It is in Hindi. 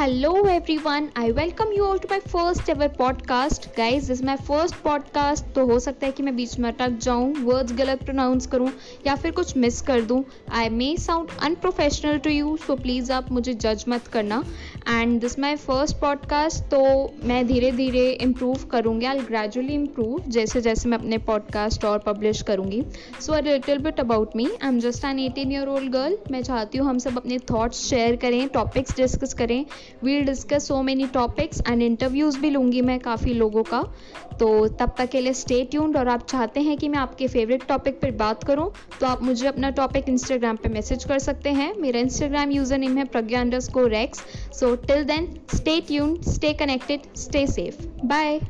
Everyone, I welcome you all to my first ever podcast. Guys, this is my first podcast. तो हो सकता है कि मैं बीच में अटक जाऊँ वर्ड्स गलत प्रोनाउंस करूँ या फिर कुछ मिस कर दूँ. I may sound unprofessional to you so please आप मुझे जज मत करना. And this my first podcast तो मैं धीरे धीरे इम्प्रूव करूँगी. आई ग्रेजुअली इम्प्रूव जैसे जैसे मैं अपने पॉडकास्ट और पब्लिश करूँगी. So a little bit about me I am just an eighteen year old girl मैं चाहती हूँ हम सब अपने थाट्स शेयर करें टॉपिक्स डिस्कस करें we'll discuss so many topics and interviews भी लूँगी मैं काफ़ी लोगों का। तो तब तक के लिए स्टे ट्यून्ड और आप चाहते हैं कि मैं आपके फेवरेट टॉपिक पर बात करूँ तो आप मुझे अपना टॉपिक इंस्टाग्राम पे मैसेज कर सकते हैं। मेरा इंस्टाग्राम यूज़र नेम है Pragya underscore X so till then stay tuned stay connected stay safe bye